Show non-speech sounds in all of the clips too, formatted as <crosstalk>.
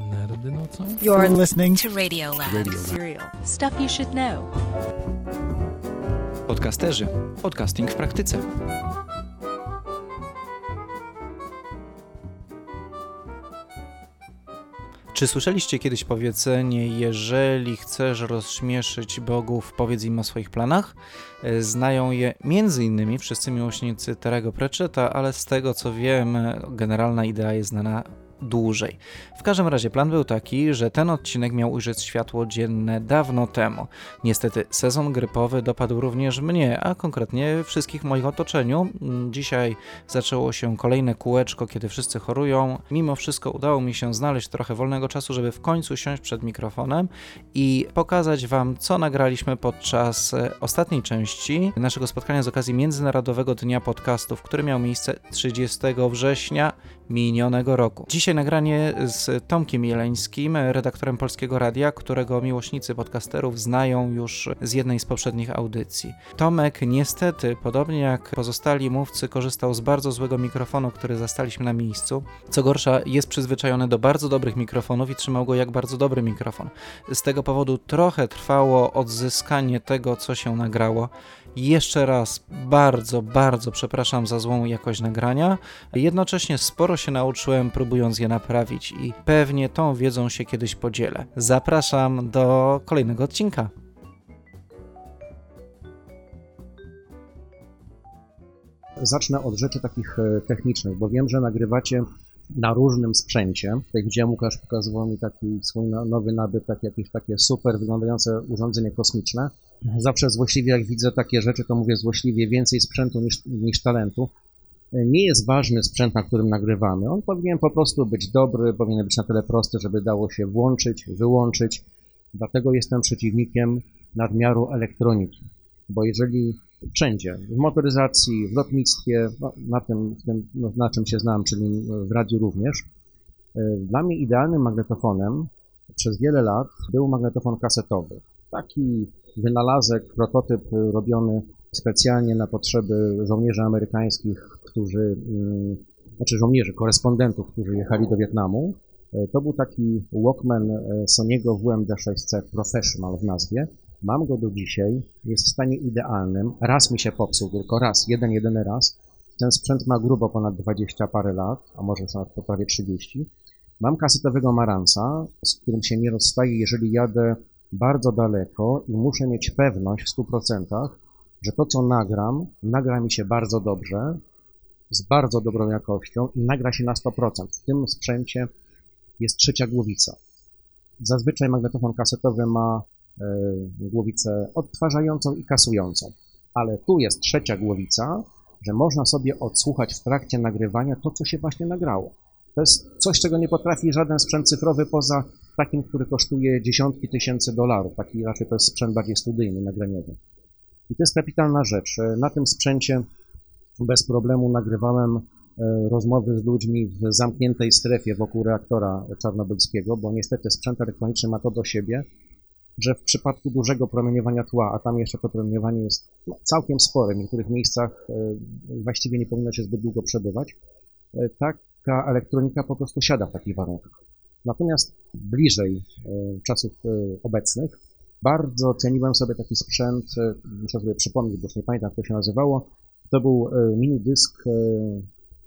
Nerdy nocą? You're listening to Radio Lab. Radio Lab. Serial. Stuff you should know. Podcasterzy. Podcasting w praktyce. Czy słyszeliście kiedyś powiedzenie, jeżeli chcesz rozśmieszyć bogów, powiedz im o swoich planach? E, Znają je innymi wszyscy miłośnicy Terego Pratchetta, ale z tego co wiem, generalna idea jest znana dłużej. W każdym razie plan był taki, że ten odcinek miał ujrzeć światło dzienne dawno temu. Niestety sezon grypowy dopadł również mnie, a konkretnie wszystkich w moich otoczeniu. Dzisiaj zaczęło się kolejne kółeczko, kiedy wszyscy chorują. Mimo wszystko udało mi się znaleźć trochę wolnego czasu, żeby w końcu siąść przed mikrofonem i pokazać Wam, co nagraliśmy podczas e, ostatniej części naszego spotkania z okazji Międzynarodowego Dnia Podcastów, który miał miejsce 30 września minionego roku. Dzisiaj nagranie z Tomkiem Jeleńskim, redaktorem Polskiego Radia, którego miłośnicy podcasterów znają już z jednej z poprzednich audycji. Tomek niestety, podobnie jak pozostali mówcy, korzystał z bardzo złego mikrofonu, który zastaliśmy na miejscu. Co gorsza, jest przyzwyczajony do bardzo dobrych mikrofonów i trzymał go jak bardzo dobry mikrofon. Z tego powodu trochę trwało odzyskanie tego, co się nagrało. Jeszcze raz bardzo, bardzo przepraszam za złą jakość nagrania. Jednocześnie sporo się nauczyłem, próbując je naprawić, i pewnie tą wiedzą się kiedyś podzielę. Zapraszam do kolejnego odcinka. Zacznę od rzeczy takich e, technicznych, bo wiem, że nagrywacie na różnym sprzęcie. Tutaj widziałem, Łukasz pokazywał mi taki swój no- nowy nabytek, jakieś takie super wyglądające urządzenie kosmiczne. Zawsze złośliwie, jak widzę takie rzeczy, to mówię złośliwie więcej sprzętu niż, niż talentu. Nie jest ważny sprzęt, na którym nagrywamy. On powinien po prostu być dobry, powinien być na tyle prosty, żeby dało się włączyć, wyłączyć. Dlatego jestem przeciwnikiem nadmiaru elektroniki. Bo jeżeli wszędzie, w motoryzacji, w lotnictwie, no, na tym, tym no, na czym się znam, czyli w radiu również, e, dla mnie idealnym magnetofonem przez wiele lat był magnetofon kasetowy. Taki wynalazek, prototyp robiony specjalnie na potrzeby żołnierzy amerykańskich, którzy, mm, znaczy żołnierzy, korespondentów, którzy jechali do Wietnamu. E, To był taki Walkman e, Sony'ego WMD6C Professional w nazwie. Mam go do dzisiaj, jest w stanie idealnym. Raz mi się popsuł, tylko raz, jeden, jedyny raz. Ten sprzęt ma grubo ponad 20 parę lat, a może nawet po prawie 30. Mam kasetowego Maransa, z którym się nie rozstaję, jeżeli jadę bardzo daleko i muszę mieć pewność w 100%, że to, co nagram, nagra mi się bardzo dobrze, z bardzo dobrą jakością i nagra się na 100%. W tym sprzęcie jest trzecia głowica. Zazwyczaj magnetofon kasetowy ma głowicę odtwarzającą i kasującą, ale tu jest trzecia głowica, że można sobie odsłuchać w trakcie nagrywania to, co się właśnie nagrało. To jest coś, czego nie potrafi żaden sprzęt cyfrowy poza takim, który kosztuje dziesiątki tysięcy dolarów. Taki raczej to jest sprzęt bardziej studyjny, nagraniowy. I to jest kapitalna rzecz. E, Na tym sprzęcie bez problemu nagrywałem e, rozmowy z ludźmi w zamkniętej strefie wokół reaktora czarnobylskiego, bo niestety sprzęt elektroniczny ma to do siebie, że w przypadku dużego promieniowania tła, a tam jeszcze to promieniowanie jest całkiem spore, w niektórych miejscach e, właściwie nie powinno się zbyt długo przebywać, e, taka elektronika po prostu siada w takich warunkach. Natomiast bliżej e, czasów obecnych bardzo ceniłem sobie taki sprzęt, muszę sobie przypomnieć, bo już nie pamiętam, jak to się nazywało, to był minidysk e,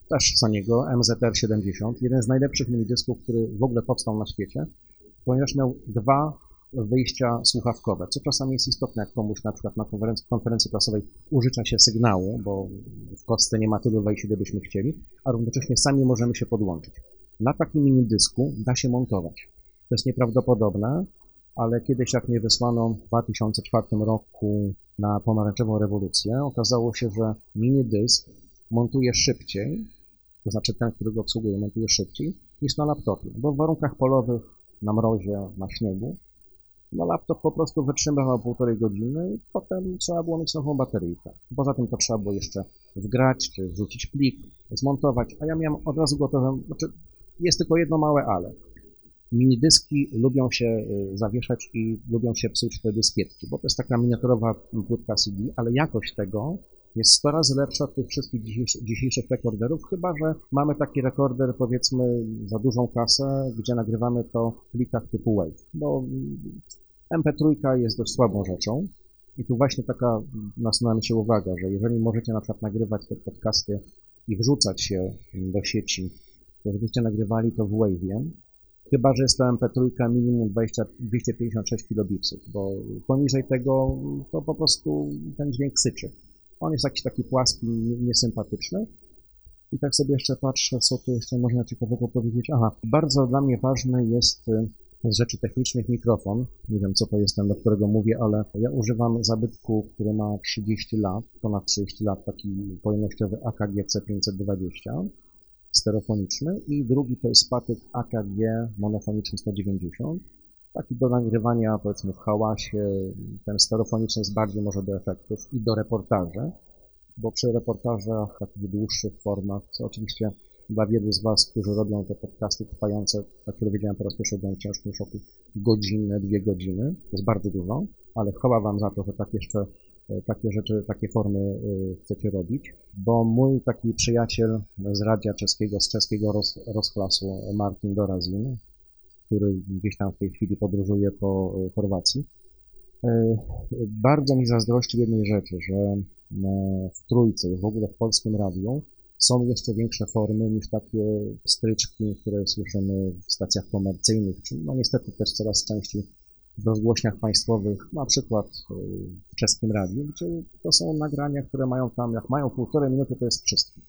też Sony'ego MZR-70, jeden z najlepszych minidysków, który w ogóle powstał na świecie, ponieważ miał dwa wyjścia słuchawkowe, co czasami jest istotne, jak komuś na przykład na konferencji, konferencji prasowej użycza się sygnału, bo w kostce nie ma tylu wejść, ile byśmy chcieli, a równocześnie sami możemy się podłączyć. Na takim minidysku da się montować. To jest nieprawdopodobne, ale kiedyś jak mnie wysłano w 2004 roku na pomarańczową rewolucję, okazało się, że minidysk montuje szybciej, to znaczy ten, który go obsługuje, montuje szybciej niż na laptopie, bo w warunkach polowych, na mrozie, na śniegu, no laptop po prostu wytrzymywał półtorej godziny i potem trzeba było mieć nową bateryjkę. Poza tym to trzeba było jeszcze wgrać, czy wrzucić plik, zmontować, a ja miałem od razu gotowe, znaczy jest tylko jedno małe ale. Minidyski lubią się y, zawieszać i lubią się psuć te dyskietki, bo to jest taka miniaturowa płytka CD, ale jakość tego jest 100 razy lepsza od tych wszystkich dzisiejszych, rekorderów, chyba że mamy taki rekorder, powiedzmy, za dużą kasę, gdzie nagrywamy to w plikach typu WAV, bo MP3 jest dość słabą rzeczą. I tu właśnie taka nasunęła mi się uwaga, że jeżeli możecie na przykład nagrywać te podcasty i wrzucać się do sieci, to żebyście nagrywali to w Wave'ie, chyba że jest to MP3 minimum 20, 256 kilobitsów, bo poniżej tego to po prostu ten dźwięk syczy. On jest jakiś taki płaski, niesympatyczny. I tak sobie jeszcze patrzę, co tu jeszcze można ciekawego powiedzieć. Aha, bardzo dla mnie ważne jest y, z rzeczy technicznych mikrofon. Nie wiem, co to jest ten, do którego mówię, ale ja używam zabytku, który ma 30 lat, ponad 30 lat, taki pojemnościowy AKG C520 stereofoniczny i drugi to jest patyk AKG monofoniczny 190. Taki do nagrywania, powiedzmy, w hałasie. Ten stereofoniczny jest bardziej może do efektów i do reportaży, bo przy reportażach takich dłuższych formach, co oczywiście dla wielu z Was, którzy robią te podcasty trwające, na które wiedziałem po raz pierwszy w ciężkim szoku, godzinę, dwie godziny, to jest bardzo dużo, ale chwała Wam za to, że tak jeszcze e, takie rzeczy, takie formy e, chcecie robić, bo mój taki przyjaciel z radia czeskiego, z czeskiego roz, rozklasu, Martin Dorazin, który gdzieś tam w tej chwili podróżuje po e, Chorwacji, bardzo mi zazdrościł jednej rzeczy, że w Trójce, w ogóle w Polskim Radiu, są jeszcze większe formy niż takie stryczki, które słyszymy w stacjach komercyjnych, czy no niestety też coraz częściej w rozgłośniach państwowych, na przykład w czeskim radiu, gdzie to są nagrania, które mają tam, jak mają półtorej minuty, to jest wszystko.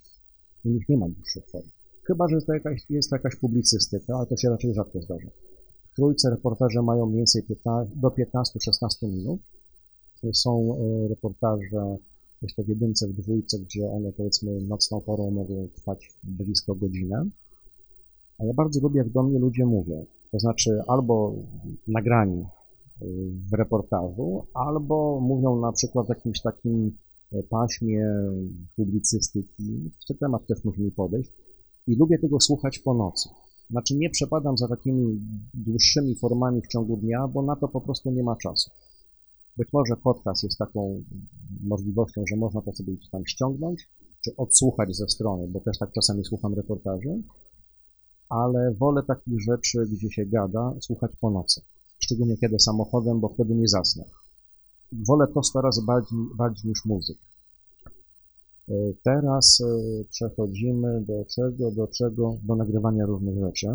U nich nie ma dłuższych form. Chyba, że to jakaś, jest to jakaś publicystyka, ale to się raczej rzadko zdarza. W trójce reportaże mają mniej więcej 15, do 15-16 minut. Są y, reportaże jeszcze w jedynce, w dwójce, gdzie one powiedzmy nocną porą mogą trwać blisko godzinę. A ja bardzo lubię, jak do mnie ludzie mówią. To znaczy albo nagrani y, w reportażu, albo mówią na przykład w jakimś takim e, paśmie publicystyki, czy temat też mi podejść. I lubię tego słuchać po nocy. Znaczy nie przepadam za takimi dłuższymi formami w ciągu dnia, bo na to po prostu nie ma czasu. Być może podcast jest taką możliwością, że można to sobie tam ściągnąć, czy odsłuchać ze strony, bo też tak czasami słucham reportaży, ale wolę takich rzeczy, gdzie się gada, słuchać po nocy. Szczególnie kiedy samochodem, bo wtedy nie zasnę. Wolę to 100 razy bardziej, bardziej niż muzykę. E, teraz e, przechodzimy do czego, do czego, do nagrywania różnych rzeczy.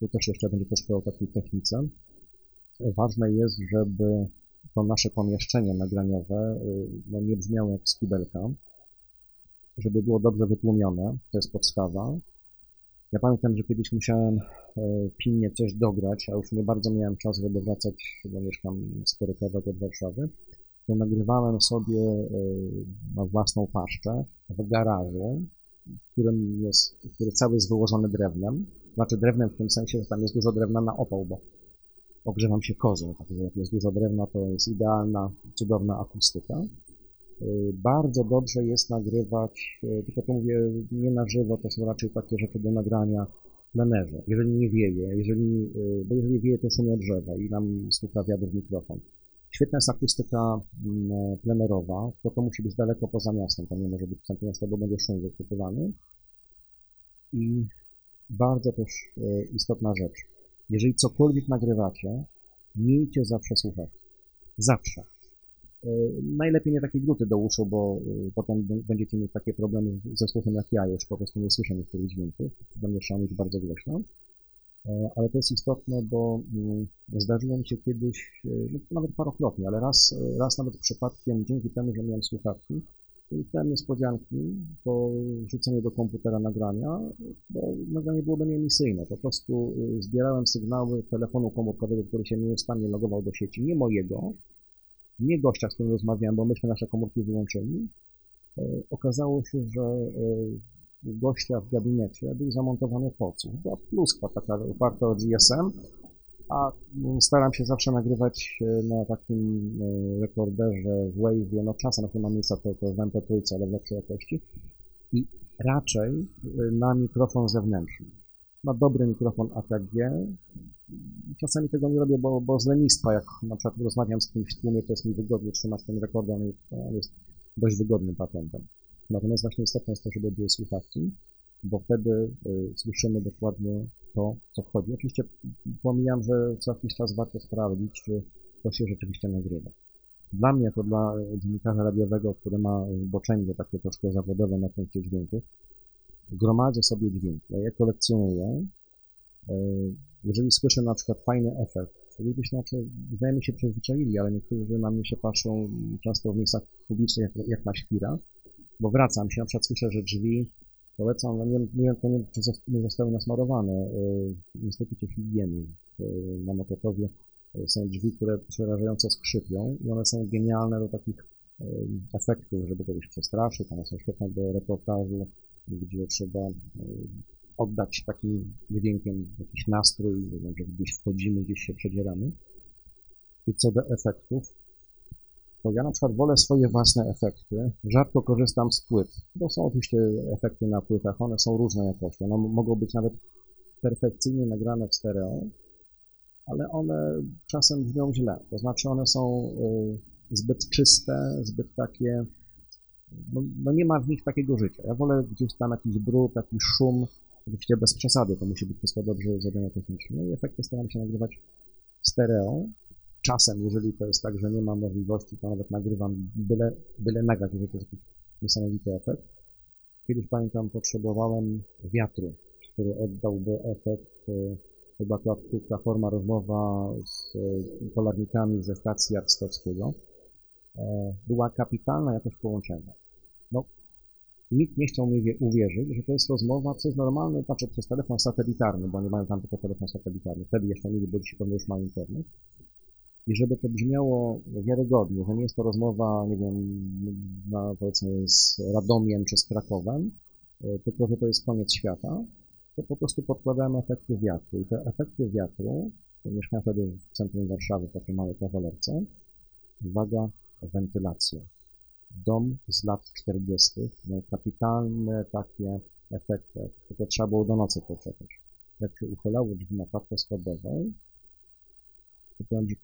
Tu też jeszcze będzie troszkę o takiej technice. Ważne jest, żeby to nasze pomieszczenie nagraniowe no, nie brzmiało jak skibelka, żeby było dobrze wytłumione, to jest podstawa. Ja pamiętam, że kiedyś musiałem e, pilnie coś dograć, a już nie bardzo miałem czas, żeby wracać, bo mieszkam spory kawałek od Warszawy, to nagrywałem sobie e, na własną paszczę w garażu, w którym jest, który cały jest wyłożony drewnem, znaczy drewnem w tym sensie, że tam jest dużo drewna na opał, bo ogrzewam się kozą, także jak jest dużo drewna, to jest idealna, cudowna akustyka. Y, bardzo dobrze jest nagrywać, y, tylko to mówię nie na żywo, to są raczej takie rzeczy do nagrania w plenerze. Jeżeli nie wieje, jeżeli, bo jeżeli wieje, to szumie drzewa i nam słucha wiatr w mikrofon. Świetna jest akustyka mm, plenerowa, to to musi być daleko poza miastem, to nie może być w centrum miasta, bo będzie szum wychwytywany. I bardzo też istotna rzecz jeżeli cokolwiek nagrywacie, miejcie zawsze słuchawki. Zawsze. E, najlepiej nie takie gluty do uszu, bo e, potem będziecie mieć takie problemy ze słuchem jak ja już, po prostu nie słyszę niektórych dźwięków. Mnie trzeba mieć bardzo głośno. E, ale to jest istotne, bo mm, zdarzyło mi się kiedyś, no, nawet parokrotnie, ale raz, raz nawet przypadkiem, dzięki temu, że miałem słuchawki, te niespodzianki, po wrzuceniu do komputera nagrania, bo nagranie byłoby nieemisyjne. Po prostu zbierałem sygnały telefonu komórkowego, który się nieustannie logował do sieci, nie mojego, nie gościa, z którym rozmawiałem, bo myśmy nasze komórki wyłączyli. E, okazało się, że gościa w gabinecie był zamontowany podsłuch. Była pluskwa taka oparta o GSM, a staram się zawsze nagrywać e, na takim e, rekorderze w Wave'ie, no czasem jak nie ma miejsca, to, to w MP3, ale w lepszej jakości i raczej e, na mikrofon zewnętrzny. Na dobry mikrofon AKG. Czasami tego nie robię, bo, bo z lenistwa, jak na przykład rozmawiam z kimś w tłumie, to jest mi wygodnie trzymać ten rekorder, on jest dość wygodnym patentem. Natomiast właśnie istotne jest to, żeby były słuchawki, bo wtedy y, słyszymy dokładnie to, co wchodzi. Oczywiście pomijam, że co jakiś czas warto sprawdzić, czy to się rzeczywiście nagrywa. Dla mnie, jako dla dziennikarza radiowego, który ma zboczenie takie troszkę zawodowe na punkcie dźwięków, gromadzę sobie dźwięki, ja je kolekcjonuję. Y, jeżeli słyszę na przykład fajny efekt, ludzie się znaczy, znajomych się przyzwyczaili, ale niektórzy na mnie się patrzą często w miejscach publicznych jak, jak na świra, bo wracam się, na przykład słyszę, że drzwi polecam, no nie, wiem, to nie, czy nie zostały nasmarowane. Y, w Instytucie Higieny na Mokotowie y, są drzwi, które przerażająco skrzypią i one są genialne do takich y, efektów, żeby kogoś przestraszyć. One są świetne do reportażu, gdzie trzeba oddać takim dźwiękiem jakiś nastrój, że gdzieś wchodzimy, gdzieś się przedzieramy. I co do efektów, ja na przykład wolę swoje własne efekty. Rzadko korzystam z płyt, bo są oczywiście efekty na płytach, one są różnej jakości. One mogą być nawet perfekcyjnie nagrane w stereo, ale one czasem brzmią źle. To znaczy one są y, zbyt czyste, zbyt takie, no, no, nie ma w nich takiego życia. Ja wolę gdzieś tam jakiś brud, jakiś szum, oczywiście bez przesady, to musi być wszystko dobrze zrobione technicznie i efekty staram się nagrywać stereo, Czasem, jeżeli to jest tak, że nie ma możliwości, to nawet nagrywam byle, byle nagrać, jeżeli to jest jakiś niesamowity efekt. Kiedyś pamiętam, potrzebowałem wiatru, który oddałby efekt, e, chyba to krótka forma rozmowa z polarnikami ze stacji Arstowskiego. E, była kapitalna jakość połączenia. No, nikt nie chciał mi uwierzyć, że to jest rozmowa przez normalny, znaczy przez telefon satelitarny, bo nie mają tam tylko telefon satelitarny. Wtedy jeszcze mieli, bo dzisiaj pewnie już ma internet i żeby to brzmiało wiarygodnie, że nie jest to rozmowa, nie wiem, na, powiedzmy z Radomiem czy z Krakowem, e, tylko że to jest koniec świata, to po prostu podkładamy efekty wiatru. I te efekty wiatru, mieszkałem wtedy w centrum Warszawy, w takiej małej kawalerce, uwaga, wentylacja. Dom z lat 40., miał kapitalne takie efekty, tylko trzeba było do nocy poczekać. Jak się uchylało drzwi na klatkę schodową,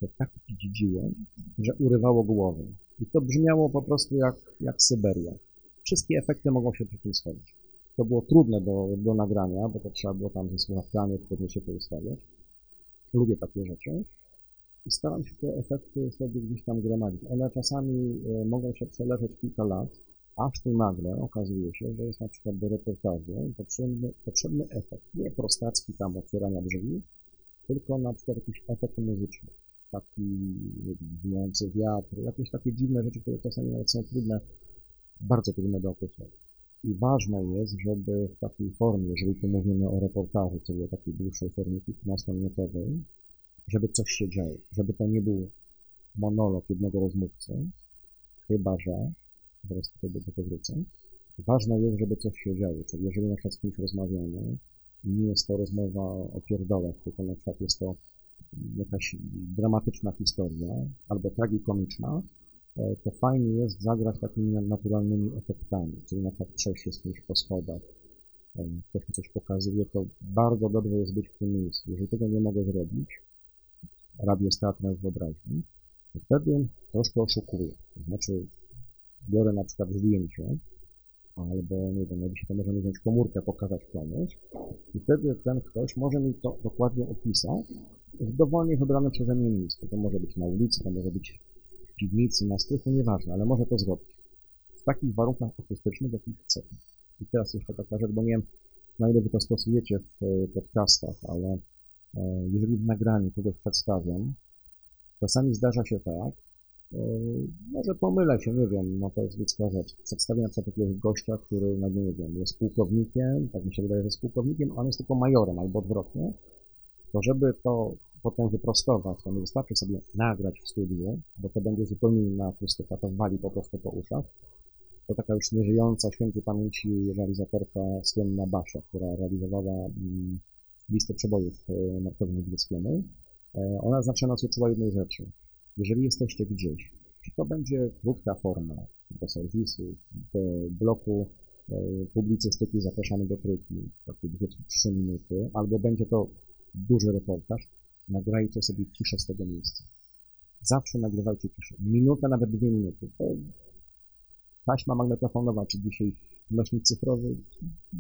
to tak dziedziłem, że urywało głowę. I to brzmiało po prostu jak, jak Syberia. Wszystkie efekty mogą się przy tym schodzić. To było trudne do, do nagrania, bo to trzeba było tam ze słuchawkami odpowiednio się to ustawiać. Lubię takie rzeczy. I staram się te efekty sobie gdzieś tam gromadzić. One czasami e, mogą się przeleżeć kilka lat, aż tu nagle okazuje się, że jest na przykład do reportażu potrzebny, potrzebny efekt. Nie prostacki tam otwierania drzwi, tylko na przykład jakiś efekt muzyczny, taki wijący wiatr, jakieś takie dziwne rzeczy, które czasami nawet są trudne, bardzo trudne do określenia. I ważne jest, żeby w takiej formie, jeżeli tu mówimy o reportażu, czyli o takiej dłuższej formie 15-minutowej, żeby coś się działo, żeby to nie był monolog jednego rozmówcy, chyba że, zaraz tutaj do tego wrócę, ważne jest, żeby coś się działo, czyli jeżeli na przykład z kimś rozmawiamy, nie jest to rozmowa o pierdolach, tylko na przykład jest to jakaś dramatyczna historia albo tragikomiczna, e, to fajnie jest zagrać takimi naturalnymi efektami, czyli na przykład przejść się z kimś po schodach, e, ktoś mi coś pokazuje, to bardzo dobrze jest być w tym miejscu. Jeżeli tego nie mogę zrobić, radio z teatrem wyobraźni, to wtedy troszkę oszukuję. To znaczy, biorę na przykład zdjęcie, albo nie wiem, dzisiaj to możemy wziąć komórkę, pokazać komuś i wtedy ten ktoś może mi to dokładnie opisać w dowolnie wybranym przeze mnie miejscu. To może być na ulicy, to może być w piwnicy, na strychu, nieważne, ale może to zrobić w takich warunkach akustycznych, jakich chce. I teraz jeszcze taka rzecz, bo nie wiem, na ile wy to stosujecie w e, podcastach, ale e, jeżeli w nagraniu kogoś przedstawiam, czasami zdarza się tak, może pomylę się, nie wiem, no to jest ludzka rzecz. Przedstawię na przykład jakiegoś gościa, który, no nie wiem, jest pułkownikiem, tak mi się wydaje, że jest pułkownikiem, a on jest tylko majorem albo odwrotnie, to żeby to potem wyprostować, to nie wystarczy sobie nagrać w studiu, bo to będzie zupełnie inna akustyka, to wali po prostu po uszach. To taka już nieżyjąca świętej pamięci realizatorka słynna Basia, która realizowała mm, listę przebojów yy, Markowi Niedźwieckiemu. Yy, ona zawsze nas uczyła jednej rzeczy, jeżeli jesteście gdzieś, czy to będzie krótka forma do serwisu, do bloku e, publicystyki zapraszamy do trójki, takie 2-3 minuty, albo będzie to duży reportaż, nagrajcie sobie ciszę z tego miejsca. Zawsze nagrywajcie ciszę. Minutę, nawet dwie minuty. To taśma magnetofonowa, czy dzisiaj nośnik cyfrowy,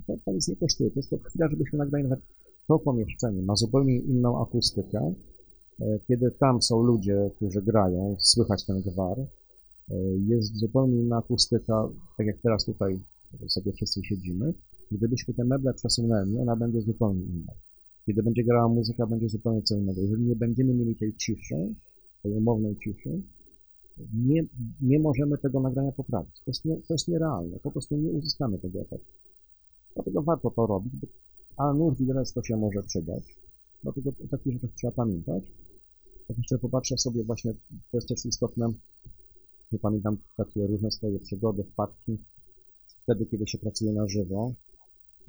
to, to nic nie kosztuje. To jest to chwila, żebyśmy nagrali nawet to pomieszczenie, ma zupełnie inną akustykę. E, kiedy tam są ludzie, którzy grają, słychać ten gwar, e, jest zupełnie inna akustyka, tak jak teraz tutaj sobie wszyscy siedzimy. Gdybyśmy te meble przesunęli, ona będzie zupełnie inna. Kiedy będzie grała muzyka, będzie zupełnie co innego. Jeżeli nie będziemy mieli tej ciszy, tej umownej ciszy, nie, nie możemy tego nagrania poprawić. To jest, nie, to jest nierealne. Po prostu nie uzyskamy tego efektu. Dlatego warto to robić, a nóż widelec to się może przydać. Dlatego o takich rzeczach trzeba pamiętać. Jak jeszcze popatrzę sobie właśnie, to jest też istotne, że pamiętam takie różne swoje przygody, wpadki, wtedy, kiedy się pracuje na żywo.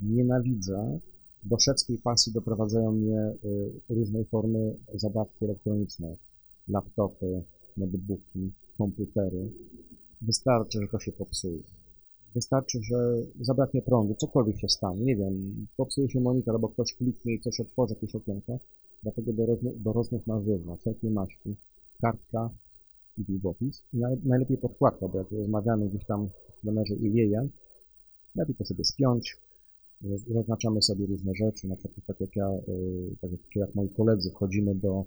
Nienawidzę, do szewskiej pasji doprowadzają mnie y, różnej formy zabawki elektroniczne, laptopy, notebooki, komputery. Wystarczy, że to się popsuje. Wystarczy, że zabraknie prądu, cokolwiek się stanie, nie wiem, popsuje się monitor, albo ktoś kliknie i coś otworzy, jakieś okienko, dlatego do, rozmów, do rozmów na żywo, wszelkiej maści, kartka i długopis. I najlepiej podkładka, bo jak rozmawiamy gdzieś tam w plenerze i wieje, lepiej to sobie spiąć, zaznaczamy sobie różne rzeczy, na przykład tak jak ja, y, tak jak, jak moi koledzy, wchodzimy do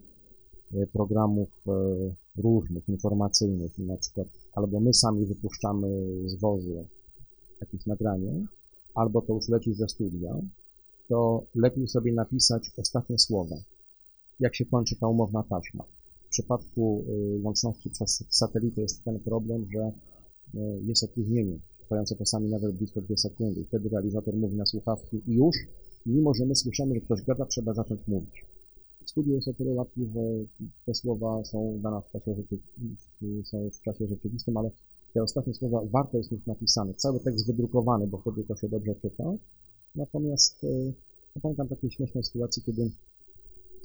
y, programów y, różnych, informacyjnych, na przykład albo my sami wypuszczamy z wozu jakieś nagranie, albo to już leci ze studia, to lepiej sobie napisać ostatnie słowa, jak się kończy ta umowna taśma. W przypadku łączności przez satelitę jest ten problem, że jest opóźnienie trwające czasami nawet blisko 2 sekundy. Wtedy realizator mówi na słuchawki i już, mimo że my słyszymy, że ktoś gada, trzeba zacząć mówić. W studiu jest o tyle łatwiej, że te słowa są dane w czasie, są w czasie rzeczywistym, ale te ostatnie słowa warto jest mieć napisane. Cały tekst wydrukowany, bo wtedy to się dobrze czyta. Natomiast no, pamiętam takie śmieszne sytuacje, kiedy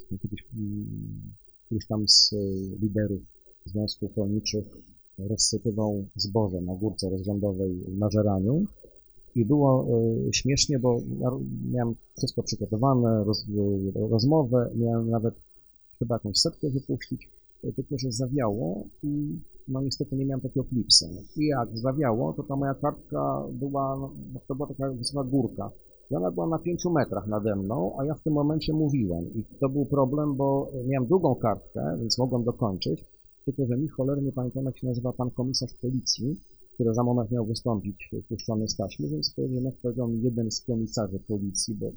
kiedyś, mm, któryś tam z e, liderów związków rolniczych rozsypywał zboże na górce rozrządowej na żeraniu i było e, śmiesznie, bo miałem wszystko przygotowane, roz, e, rozmowę, miałem nawet chyba jakąś setkę wypuścić, tylko że zawiało i no niestety nie miałem takiego klipsa. I jak zawiało, to ta moja kartka była, no, to była taka wysoka górka. I ona była na pięciu metrach nade mną, a ja w tym momencie mówiłem. I to był problem, bo miałem długą kartkę, więc mogłem dokończyć, tylko że mi cholernie pamiętam, jak się nazywa pan komisarz policji, który za moment miał wystąpić puszczony z taśmy, więc jednak powiedział mi jeden z komisarzy policji, bo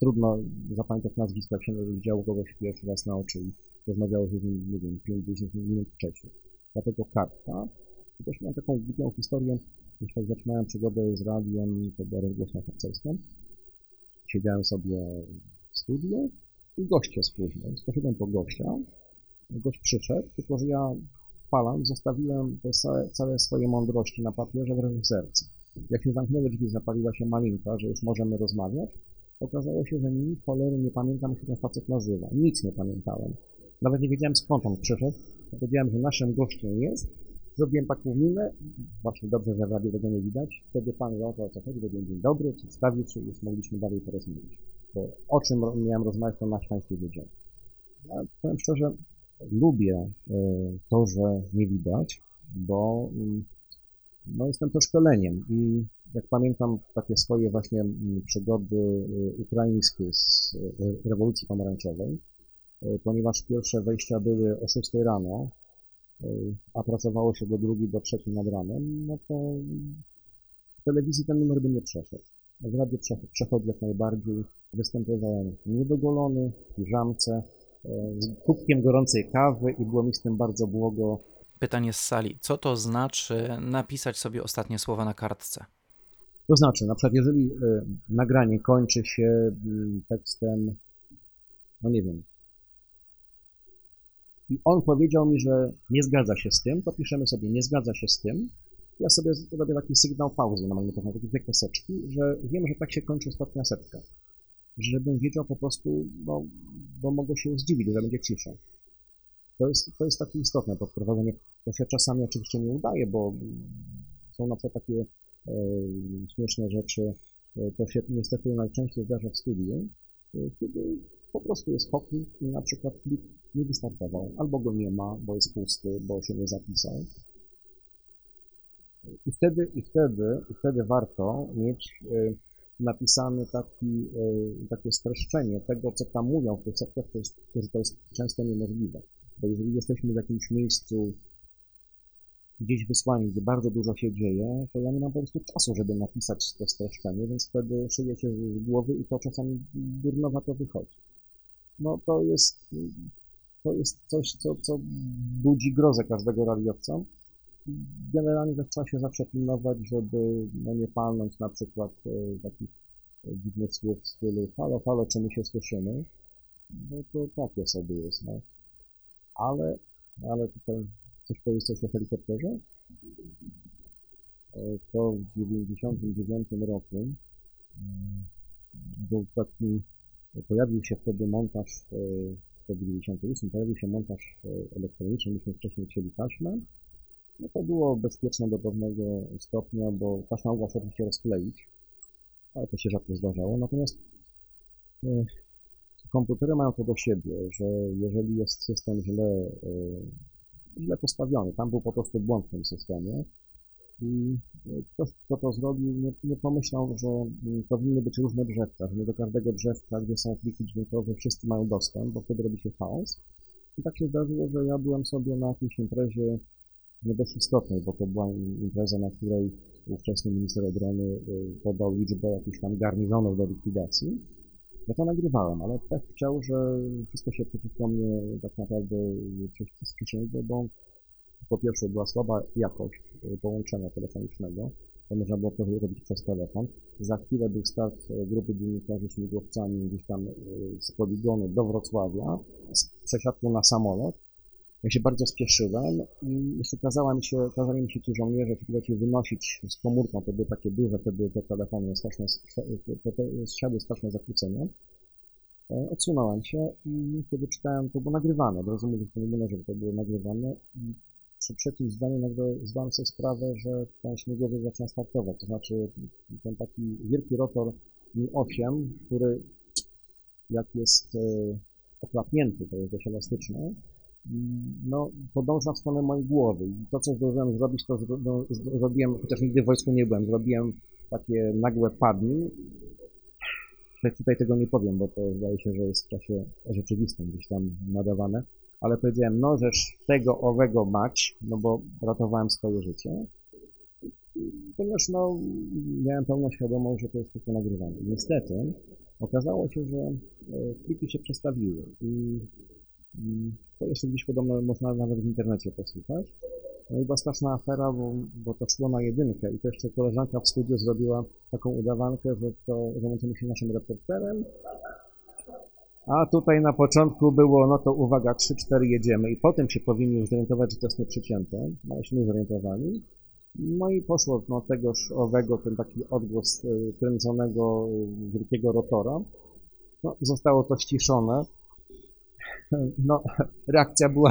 trudno zapamiętać nazwisko, jak się widziało kogoś pierwszy raz na oczy i rozmawiało z nim, nie wiem, 5-10 minut wcześniej. Dlatego kartka. I też miałem taką głupią historię, już tak zaczynałem przygodę z radiem, to była rozgłośnia harcerska. Siedziałem sobie w studiu i goście spóźnił. Poszedłem po gościa, gość przyszedł, tylko że ja palam, zostawiłem całe, całe swoje mądrości na papierze w reżyserce. Jak się zamknęły drzwi, zapaliła się malinka, że już możemy rozmawiać, okazało się, że ni cholery nie pamiętam, jak się ten facet nazywa. Nic nie pamiętałem. Nawet nie wiedziałem, skąd on przyszedł. Powiedziałem, że naszym gościem jest. Zrobiłem taką minę, właśnie dobrze, że w radiu tego nie widać. Wtedy pan zapytał, co chodzi, powiedziałem dzień dobry, przedstawił się już mogliśmy dalej porozmawiać. Bo o czym miałem rozmawiać, to na szczęście wiedziałem. Ja powiem szczerze, lubię e, to, że nie widać, bo mm, no, jestem to szkoleniem i jak pamiętam takie swoje właśnie mm, przygody e, ukraińskie z e, rewolucji pomarańczowej, ponieważ pierwsze wejścia były o 6 rano, a pracowało się do drugiej, do trzeciej nad ranem, no to w telewizji ten numer by nie przeszedł. W radiu przechodzi jak najbardziej. Występowałem niedogolony, w piżamce, z kubkiem gorącej kawy i było mi z tym bardzo błogo. Pytanie z sali. Co to znaczy napisać sobie ostatnie słowa na kartce? To znaczy, na przykład jeżeli y, nagranie kończy się y, tekstem, no nie wiem, i on powiedział mi, że nie zgadza się z tym, to piszemy sobie nie zgadza się z tym. Ja sobie robię taki sygnał pauzy na magnetofonie, takie dwie kreseczki, że wiem, że tak się kończy ostatnia setka. Żebym wiedział po prostu, no, bo mogę się zdziwić, że będzie cisza. To jest, to jest takie istotne podprowadzenie. To się czasami oczywiście nie udaje, bo są na przykład takie e, śmieszne rzeczy, to się niestety najczęściej zdarza w studiu, kiedy po prostu jest hoklik i na przykład klip nie wystartował, albo go nie ma, bo jest pusty, bo się nie zapisał. I wtedy, i wtedy, i wtedy warto mieć y, napisane taki, y, takie streszczenie tego, co tam mówią w tych sekcjach, to jest, że to jest często niemożliwe. Bo jeżeli jesteśmy w jakimś miejscu gdzieś wysłani, gdzie bardzo dużo się dzieje, to ja nie mam po prostu czasu, żeby napisać to streszczenie, więc wtedy szyję się z głowy i to czasami durnowato wychodzi. No to jest, to jest coś, co, co budzi grozę każdego radiowca. Generalnie też trzeba się zawsze pilnować, żeby no, nie palnąć na przykład e, takich dziwnych słów w stylu halo, halo, czy my się słyszymy? No to takie sobie jest, no. Ale, ale tutaj Chcesz powiedzieć coś o helikopterze? E, to w 1999 roku mm, był taki, pojawił się wtedy montaż, e, 1998 pojawił się montaż e, elektroniczny, myśmy wcześniej chcieli taśmę. No to było bezpieczne do pewnego stopnia, bo taśma mogła się oczywiście rozkleić, ale to się rzadko zdarzało. Natomiast komputery mają to do siebie, że jeżeli jest system źle źle postawiony. Tam był po prostu błąd w tym systemie. I ktoś, kto to zrobił, nie, nie pomyślał, że mm, powinny być różne drzewka, że nie do każdego drzewka, gdzie są pliki dźwiękowe, wszyscy mają dostęp, bo wtedy robi się chaos. I tak się zdarzyło, że ja byłem sobie na jakiejś imprezie nie dość istotnej, bo to była impreza, na której ówczesny minister obrony y, podał liczbę jakichś tam garnizonów do likwidacji. Ja to nagrywałem, ale tak chciał, że wszystko się przeciwko mnie tak naprawdę przysięgło, bo po pierwsze była słaba jakość y, połączenia telefonicznego, to można było to robić przez telefon. Za chwilę był start y, grupy dziennikarzy śmigłowcami gdzieś tam y, z poligonu do Wrocławia, z przesiadką na samolot. Ja się bardzo spieszyłem i jeszcze kazała mi się, kazali mi się ci żołnierze, ci wynosić z komórką, to były takie duże wtedy te telefony, straszne, te, te, straszne zakłócenia. E, odsunąłem się i kiedy czytałem, to było nagrywane, od razu mówię, że to nie było, żeby to było nagrywane. Przy trzecim zdaniu nagle zdałem sobie sprawę, że ten śmigłowiec zaczyna startować, to znaczy ten taki wielki rotor Mi-8, który jak jest e, oklapnięty, to jest dość elastyczny, no, podąża w stronę mojej głowy. I to, co zdążyłem zrobić, to no, zrobiłem, chociaż nigdy w wojsku nie byłem, zrobiłem takie nagłe padni. Tutaj tego nie powiem, bo to zdaje się, że jest w czasie rzeczywistym gdzieś tam nadawane. Ale powiedziałem, no żeż tego, owego mać, no bo ratowałem swoje życie. Ponieważ no, miałem pełną świadomość, że to jest tylko nagrywane. Niestety okazało się, że e, pliki się przestawiły i to jeszcze gdzieś podobno można nawet w internecie posłuchać. No i była straszna afera, bo, bo to szło na jedynkę i to jeszcze koleżanka w studiu zrobiła taką udawankę, że to, że się naszym reporterem. A tutaj na początku było, no to uwaga, 3-4 jedziemy i potem się powinni już zorientować, że to jest nieprzycięte, no ale się nie zorientowali. No i poszło no, tegoż owego, ten taki odgłos y, kręconego y, wielkiego rotora. No, zostało to ściszone <laughs> no, reakcja była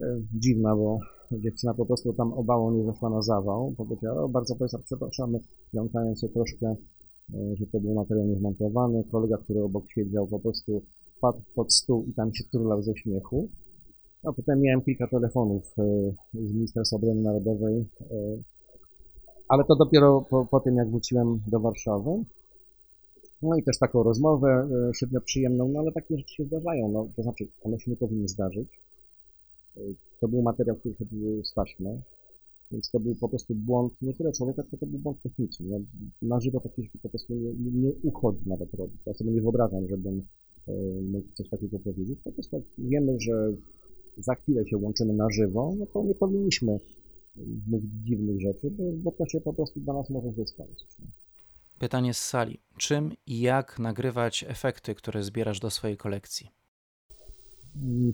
e, <laughs> dziwna, bo dziewczyna po prostu tam obało nie zeszła na zawał. Powiedziała, bardzo Państwa przepraszamy, jąkając się troszkę, że to był materiał niezmontowany. Kolega, który obok siedział, po prostu padł pod stół i tam się turlał ze śmiechu. A potem miałem kilka telefonów e, z Ministerstwa Obrony Narodowej, ale to dopiero po, po tym, jak wróciłem do Warszawy. No i też taką rozmowę e, średnio przyjemną, no ale takie rzeczy się zdarzają, no to znaczy one się nie powinny zdarzyć. E, to był materiał, który szedł z więc to był po prostu błąd nie tyle człowieka, tylko to był błąd techniczny. No, na żywo rzeczy po prostu nie, nie, uchodzi nawet robić. Ja sobie nie wyobrażam, żebym e, mógł coś takiego powiedzieć. Po prostu jak wiemy, że za chwilę się łączymy na żywo, no to nie powinniśmy mówić dziwnych rzeczy, bo, bo to się po prostu dla nas może wyskończyć. No. Pytanie z sali. Czym i jak nagrywać efekty, które zbierasz do swojej kolekcji?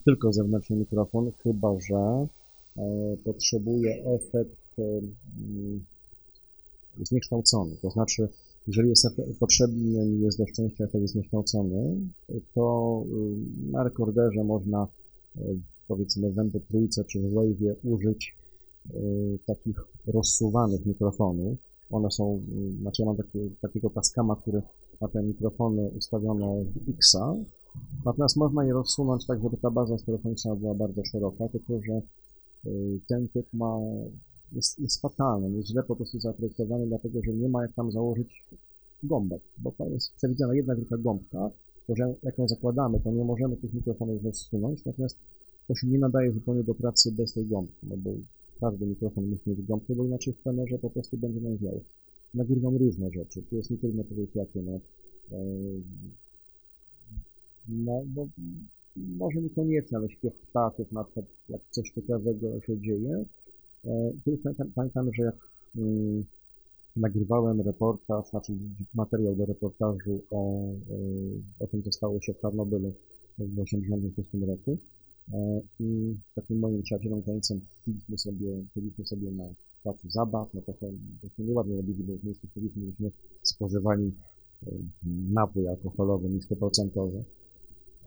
Tylko zewnętrzny mikrofon, chyba że potrzebuje efekt e, zniekształcony. To znaczy, jeżeli jest potrzebny jest do szczęścia efekt zniekształcony, to e, na rekorderze można powiedzmy w MP trójce czy w Wave'ie użyć takich rozsuwanych mikrofonów, one są, znaczy ja mam taki, takiego taskama, który ma te mikrofony ustawione w Xa, natomiast można je rozsunąć tak, żeby ta baza stereofoniczna była bardzo szeroka, tylko że y, ten typ ma jest, jest fatalny, jest źle po prostu zaprojektowany, dlatego że nie ma jak tam założyć gąbek, bo to jest przewidziana jedna wielka gąbka, to że jak ją zakładamy, to nie możemy tych mikrofonów rozsunąć, natomiast to się nie nadaje zupełnie do pracy bez tej gąbki, no bo każdy mikrofon musi mieć gąbkę, bo inaczej w kamerze po prostu będzie nam wiało. Nagrywam różne rzeczy, tu jest mi trudno powiedzieć jakie, no, e, no, bo może niekoniecznie, ale śpiew ptaków, na przykład jak coś ciekawego się dzieje. E, kiedyś pamiętam, pamiętam że jak mm, nagrywałem reportaż, znaczy materiał do reportażu o, e, o tym, co stało się w Czarnobylu w 1986 roku. E, I takim moim przyjacielem końcem piliśmy sobie, piliśmy sobie na placu zabaw, no to się nieładnie robili, bo w miejscu publicznym myśmy spożywali napój alkoholowy niskoprocentowy.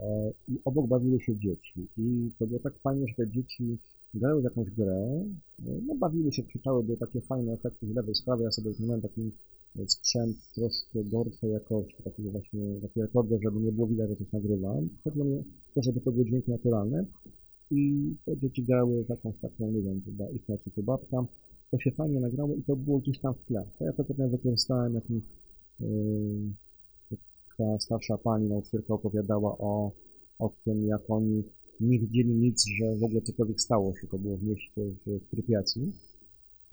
E, i obok bawiły się dzieci. I to było tak fajnie, że te dzieci grały w jakąś grę, e, no bawiły się, krzyczały, były takie fajne efekty z lewej sprawy. Ja sobie wziąłem taki e, sprzęt troszkę gorszej jakości, taki właśnie, taki rekorder, żeby nie było widać, że coś nagrywam. Chodziło mi to, żeby to były dźwięki naturalne. I te dzieci grały jakąś taką, nie wiem, chyba ich czy babka. To się fajnie nagrało i to było gdzieś tam w tle. To ja to potem wykorzystałem jakimś yy, ta starsza pani nauczycielka opowiadała o, o tym, jak oni nie widzieli nic, że w ogóle cokolwiek stało się, to było w mieście w Trypiacji,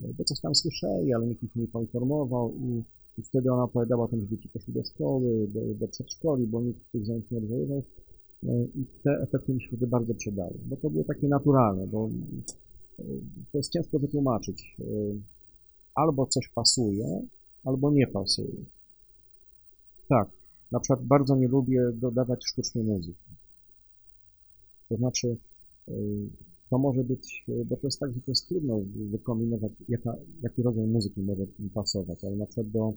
bo coś tam słyszeli, ale nikt ich nie poinformował i, i wtedy ona opowiadała o tym, że dzieci poszły do szkoły, do, do przedszkoli, bo nikt tych zajęć nie odwoływał i te efekty mi się wtedy bardzo przydały, bo to było takie naturalne, bo to jest ciężko wytłumaczyć. Albo coś pasuje, albo nie pasuje. Tak, na przykład bardzo nie lubię dodawać sztucznej muzyki. To znaczy, y, to może być, bo to jest tak, że to jest trudno wykombinować, jaka, jaki rodzaj muzyki może pasować, ale na przykład do,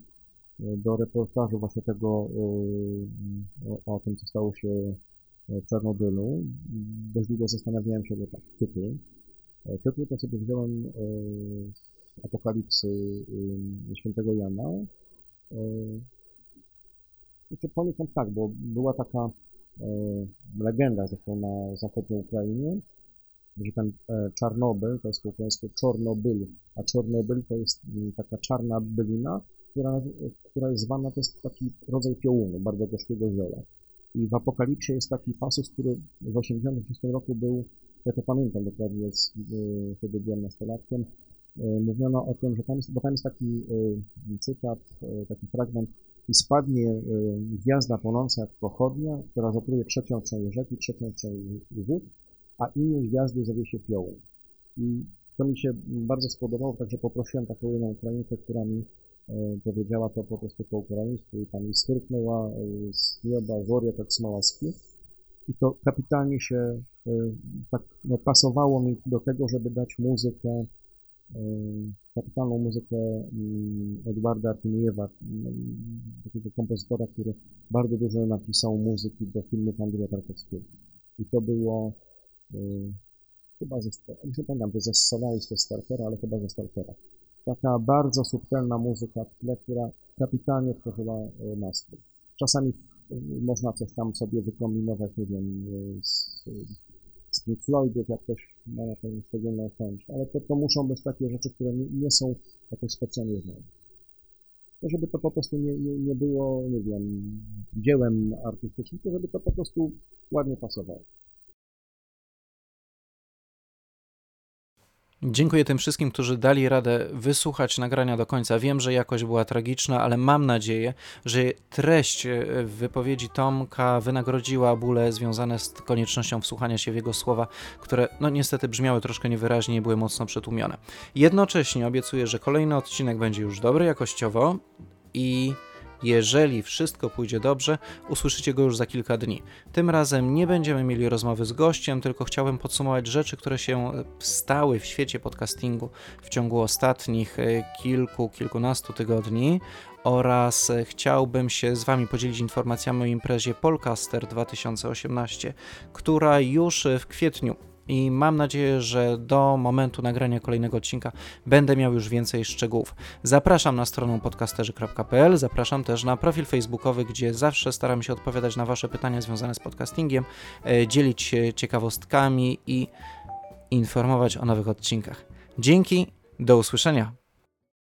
do reportażu właśnie tego y, o, o tym, co stało się w Czarnobylu, dość długo zastanawiałem się, bo tak, tytuł. E, tytuł to sobie wziąłem e, z Apokalipsy świętego Jana, e, znaczy poniekąd tak, bo była taka e, legenda zresztą na zachodniej Ukrainie, że ten e, Czarnobyl, to jest po ukraińsku Czornobyl, a Czornobyl to jest m, mm, taka czarna bylina, która, która jest zwana, to jest taki rodzaj piołunu, bardzo gorzkiego zioła. I w Apokalipsie jest taki pasus, który w 86 roku był, ja to pamiętam dokładnie, z, y, wtedy byłem nastolatkiem, y, mówiono o tym, że tam jest, bo tam jest taki y, cytat, taki fragment, i spadnie y, gwiazda płonąca jak pochodnia, która zapluje trzecią część rzeki, trzecią część wód, a innej gwiazdy zowie się piołą. I to mi się bardzo spodobało, także poprosiłem taką jedną Ukrainkę, która mi y, powiedziała to po prostu po ukraińsku i tam styrknęła y, z nieba zorię tak smałaski. I to kapitalnie się tak no, pasowało mi do tego, żeby dać muzykę kapitalną muzykę mm, Edwarda Artymiewa, mm, takiego kompozytora, który bardzo dużo napisał muzyki do filmów Andrzeja Tarkowskiego. I to było chyba ze, nie pamiętam, czy ze Solaris, czy Startera, ale chyba ze Startera. Taka bardzo subtelna muzyka która kapitalnie tworzyła nastrój. Czasami można coś tam sobie wykombinować, nie wiem, z, z Pink Floydów, jak ktoś ma na to szczególną chęć, ale to, to muszą być takie rzeczy, które nie, nie są jakoś specjalnie znane. To, żeby to po prostu nie, nie, nie było, nie wiem, dziełem artystycznym, to żeby to po prostu ładnie pasowało. Dziękuję tym wszystkim, którzy dali radę wysłuchać nagrania do końca. Wiem, że jakość była tragiczna, ale mam nadzieję, że treść e, wypowiedzi Tomka wynagrodziła bóle związane z koniecznością wsłuchania się w jego słowa, które no niestety brzmiały troszkę niewyraźnie i były mocno przetłumione. Jednocześnie obiecuję, że kolejny odcinek będzie już dobry jakościowo i jeżeli wszystko pójdzie dobrze, usłyszycie go już za kilka dni. Tym razem nie będziemy mieli rozmowy z gościem, tylko chciałem podsumować rzeczy, które się stały w świecie podcastingu w ciągu ostatnich e, kilku, kilkunastu tygodni oraz e, chciałbym się z Wami podzielić informacjami o imprezie Polcaster 2018, która już w kwietniu i mam nadzieję, że do momentu nagrania kolejnego odcinka będę miał już więcej szczegółów. Zapraszam na stronę podcasterzy.pl, zapraszam też na profil facebookowy, gdzie zawsze staram się odpowiadać na Wasze pytania związane z podcastingiem, e, dzielić się ciekawostkami i informować o nowych odcinkach. Dzięki, Do usłyszenia.